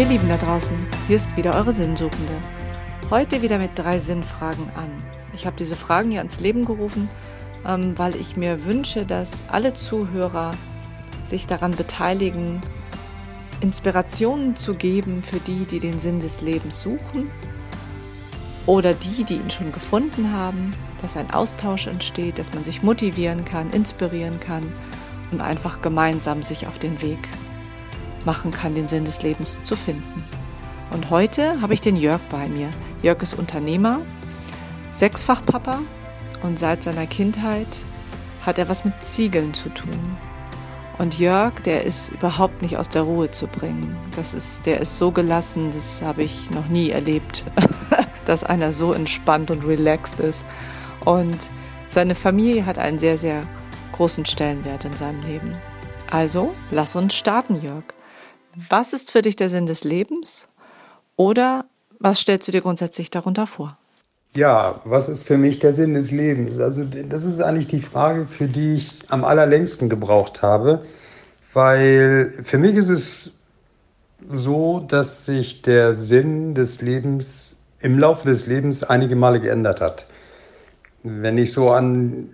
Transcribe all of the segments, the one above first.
Ihr Lieben da draußen, hier ist wieder eure Sinnsuchende. Heute wieder mit drei Sinnfragen an. Ich habe diese Fragen hier ans Leben gerufen, ähm, weil ich mir wünsche, dass alle Zuhörer sich daran beteiligen, Inspirationen zu geben für die, die den Sinn des Lebens suchen oder die, die ihn schon gefunden haben, dass ein Austausch entsteht, dass man sich motivieren kann, inspirieren kann und einfach gemeinsam sich auf den Weg machen kann, den Sinn des Lebens zu finden. Und heute habe ich den Jörg bei mir. Jörg ist Unternehmer, Sechsfachpapa und seit seiner Kindheit hat er was mit Ziegeln zu tun. Und Jörg, der ist überhaupt nicht aus der Ruhe zu bringen. Das ist, der ist so gelassen, das habe ich noch nie erlebt, dass einer so entspannt und relaxed ist. Und seine Familie hat einen sehr, sehr großen Stellenwert in seinem Leben. Also, lass uns starten, Jörg. Was ist für dich der Sinn des Lebens? Oder was stellst du dir grundsätzlich darunter vor? Ja, was ist für mich der Sinn des Lebens? Also das ist eigentlich die Frage, für die ich am allerlängsten gebraucht habe, weil für mich ist es so, dass sich der Sinn des Lebens im Laufe des Lebens einige Male geändert hat. Wenn ich so an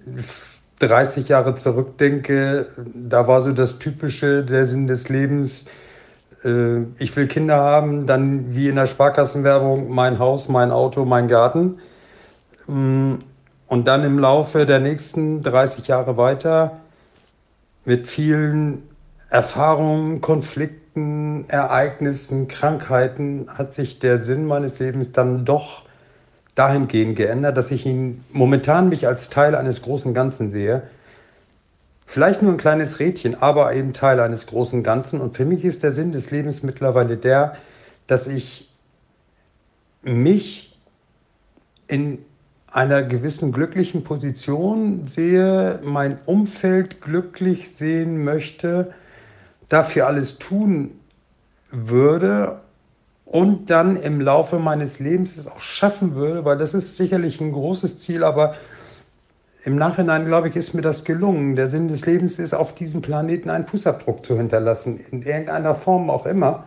30 Jahre zurückdenke, da war so das Typische, der Sinn des Lebens, äh, ich will Kinder haben, dann wie in der Sparkassenwerbung mein Haus, mein Auto, mein Garten. Mm, und dann im Laufe der nächsten 30 Jahre weiter mit vielen Erfahrungen, Konflikten, Ereignissen, Krankheiten hat sich der Sinn meines Lebens dann doch dahingehend geändert, dass ich ihn momentan mich als Teil eines großen Ganzen sehe Vielleicht nur ein kleines Rädchen, aber eben Teil eines großen Ganzen. Und für mich ist der Sinn des Lebens mittlerweile der, dass ich mich in einer gewissen glücklichen Position sehe, mein Umfeld glücklich sehen möchte, dafür alles tun würde und dann im Laufe meines Lebens es auch schaffen würde, weil das ist sicherlich ein großes Ziel, aber im Nachhinein, glaube ich, ist mir das gelungen. Der Sinn des Lebens ist, auf diesem Planeten einen Fußabdruck zu hinterlassen, in irgendeiner Form auch immer.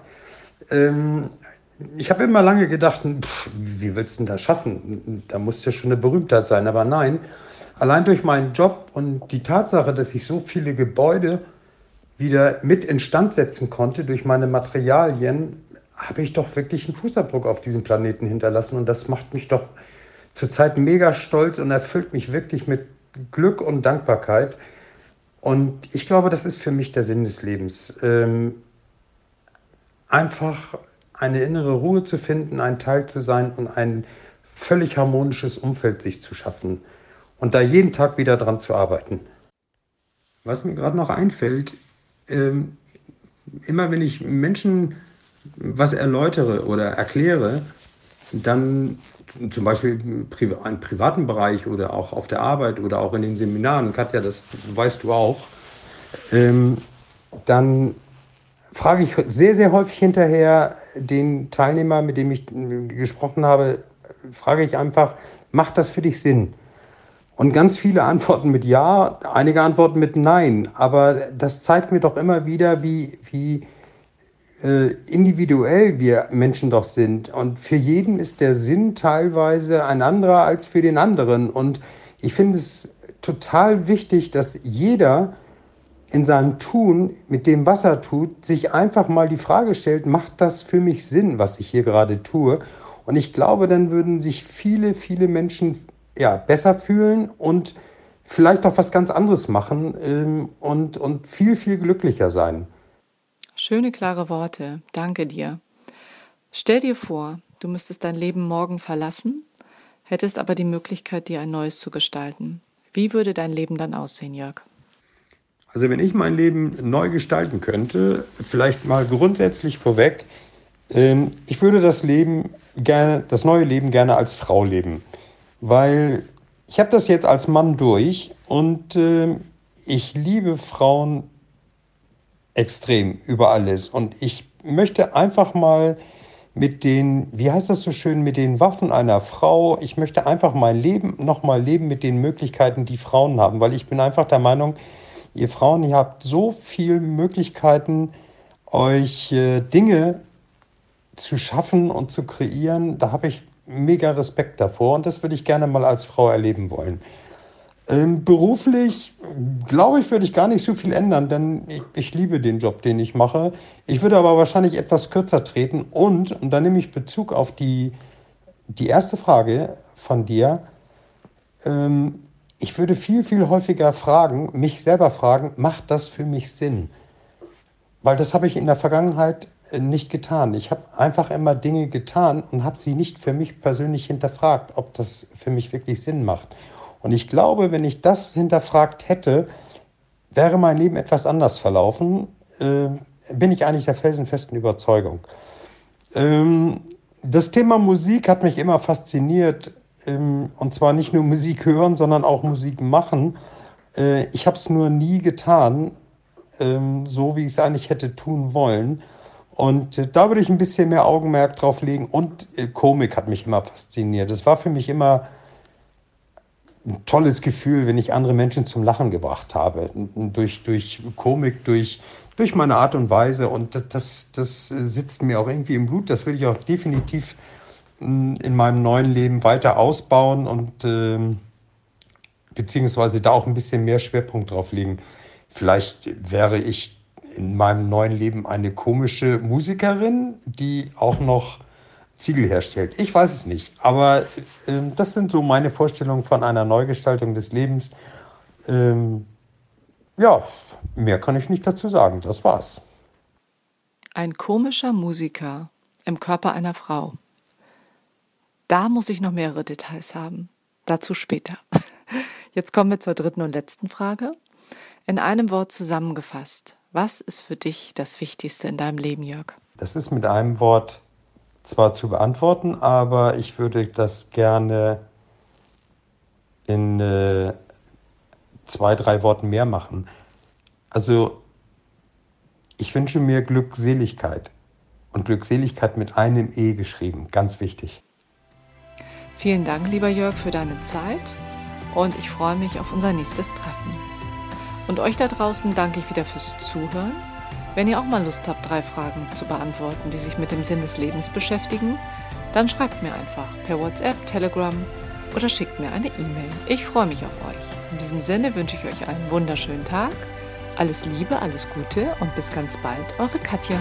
Ähm, ich habe immer lange gedacht, pff, wie willst du denn das schaffen? Da muss ja schon eine Berühmtheit sein. Aber nein, allein durch meinen Job und die Tatsache, dass ich so viele Gebäude wieder mit instand setzen konnte durch meine Materialien, habe ich doch wirklich einen Fußabdruck auf diesem Planeten hinterlassen. Und das macht mich doch zurzeit mega stolz und erfüllt mich wirklich mit Glück und Dankbarkeit. Und ich glaube, das ist für mich der Sinn des Lebens. Ähm, einfach eine innere Ruhe zu finden, ein Teil zu sein und ein völlig harmonisches Umfeld sich zu schaffen und da jeden Tag wieder dran zu arbeiten. Was mir gerade noch einfällt, ähm, immer wenn ich Menschen was erläutere oder erkläre, dann zum Beispiel im privaten Bereich oder auch auf der Arbeit oder auch in den Seminaren, Katja, das weißt du auch, ähm, dann frage ich sehr, sehr häufig hinterher den Teilnehmer, mit dem ich gesprochen habe, frage ich einfach, macht das für dich Sinn? Und ganz viele antworten mit Ja, einige antworten mit Nein. Aber das zeigt mir doch immer wieder, wie, wie, äh, individuell wir Menschen doch sind. Und für jeden ist der Sinn teilweise ein anderer als für den anderen. Und ich finde es total wichtig, dass jeder in seinem Tun, mit dem, was er tut, sich einfach mal die Frage stellt, macht das für mich Sinn, was ich hier gerade tue? Und ich glaube, dann würden sich viele, viele Menschen ja, besser fühlen und vielleicht auch was ganz anderes machen ähm, und, und viel, viel glücklicher sein. Schöne, klare Worte. Danke dir. Stell dir vor, du müsstest dein Leben morgen verlassen, hättest aber die Möglichkeit, dir ein neues zu gestalten. Wie würde dein Leben dann aussehen, Jörg? Also wenn ich mein Leben neu gestalten könnte, vielleicht mal grundsätzlich vorweg, ähm, ich würde das Leben gerne, das neue Leben gerne als Frau leben, weil ich habe das jetzt als Mann durch und ähm, ich liebe Frauen extrem über alles. Und ich möchte einfach mal mit den, wie heißt das so schön, mit den Waffen einer Frau, ich möchte einfach mein Leben nochmal leben mit den Möglichkeiten, die Frauen haben, weil ich bin einfach der Meinung, ihr Frauen, ihr habt so viele Möglichkeiten, euch äh, Dinge zu schaffen und zu kreieren, da habe ich mega Respekt davor und das würde ich gerne mal als Frau erleben wollen. Ähm, beruflich, glaube ich, würde ich gar nicht so viel ändern, denn ich, ich, liebe den Job, den ich mache. Ich würde aber wahrscheinlich etwas kürzer treten und, und da nehme ich Bezug auf die, die erste Frage von dir, ähm, ich würde viel, viel häufiger fragen, mich selber fragen, macht das für mich Sinn? Weil das habe ich in der Vergangenheit äh, nicht getan. Ich habe einfach immer Dinge getan und habe sie nicht für mich persönlich hinterfragt, ob das für mich wirklich Sinn macht. Und ich glaube, wenn ich das hinterfragt hätte, wäre mein Leben etwas anders verlaufen. Äh, bin ich eigentlich der felsenfesten Überzeugung. Ähm, das Thema Musik hat mich immer fasziniert. Ähm, und zwar nicht nur Musik hören, sondern auch Musik machen. Äh, ich habe es nur nie getan, ähm, so wie ich es eigentlich hätte tun wollen. Und äh, da würde ich ein bisschen mehr Augenmerk drauf legen. Und äh, Komik hat mich immer fasziniert. Es war für mich immer ein tolles Gefühl, wenn ich andere Menschen zum Lachen gebracht habe. Durch, durch Komik, durch, durch meine Art und Weise. Und das, das sitzt mir auch irgendwie im Blut. Das will ich auch definitiv in meinem neuen Leben weiter ausbauen und äh, beziehungsweise da auch ein bisschen mehr Schwerpunkt drauf legen. Vielleicht wäre ich in meinem neuen Leben eine komische Musikerin, die auch noch Ziegel herstellt. Ich weiß es nicht, aber äh, das sind so meine Vorstellungen von einer Neugestaltung des Lebens. Ähm, ja, mehr kann ich nicht dazu sagen. Das war's. Ein komischer Musiker im Körper einer Frau. Da muss ich noch mehrere Details haben. Dazu später. Jetzt kommen wir zur dritten und letzten Frage. In einem Wort zusammengefasst, was ist für dich das Wichtigste in deinem Leben, Jörg? Das ist mit einem Wort zwar zu beantworten, aber ich würde das gerne in äh, zwei, drei Worten mehr machen. Also ich wünsche mir Glückseligkeit und Glückseligkeit mit einem E geschrieben, ganz wichtig. Vielen Dank, lieber Jörg, für deine Zeit und ich freue mich auf unser nächstes Treffen. Und euch da draußen danke ich wieder fürs Zuhören. Wenn ihr auch mal Lust habt, drei Fragen zu beantworten, die sich mit dem Sinn des Lebens beschäftigen, dann schreibt mir einfach per WhatsApp, Telegram oder schickt mir eine E-Mail. Ich freue mich auf euch. In diesem Sinne wünsche ich euch einen wunderschönen Tag. Alles Liebe, alles Gute und bis ganz bald, eure Katja.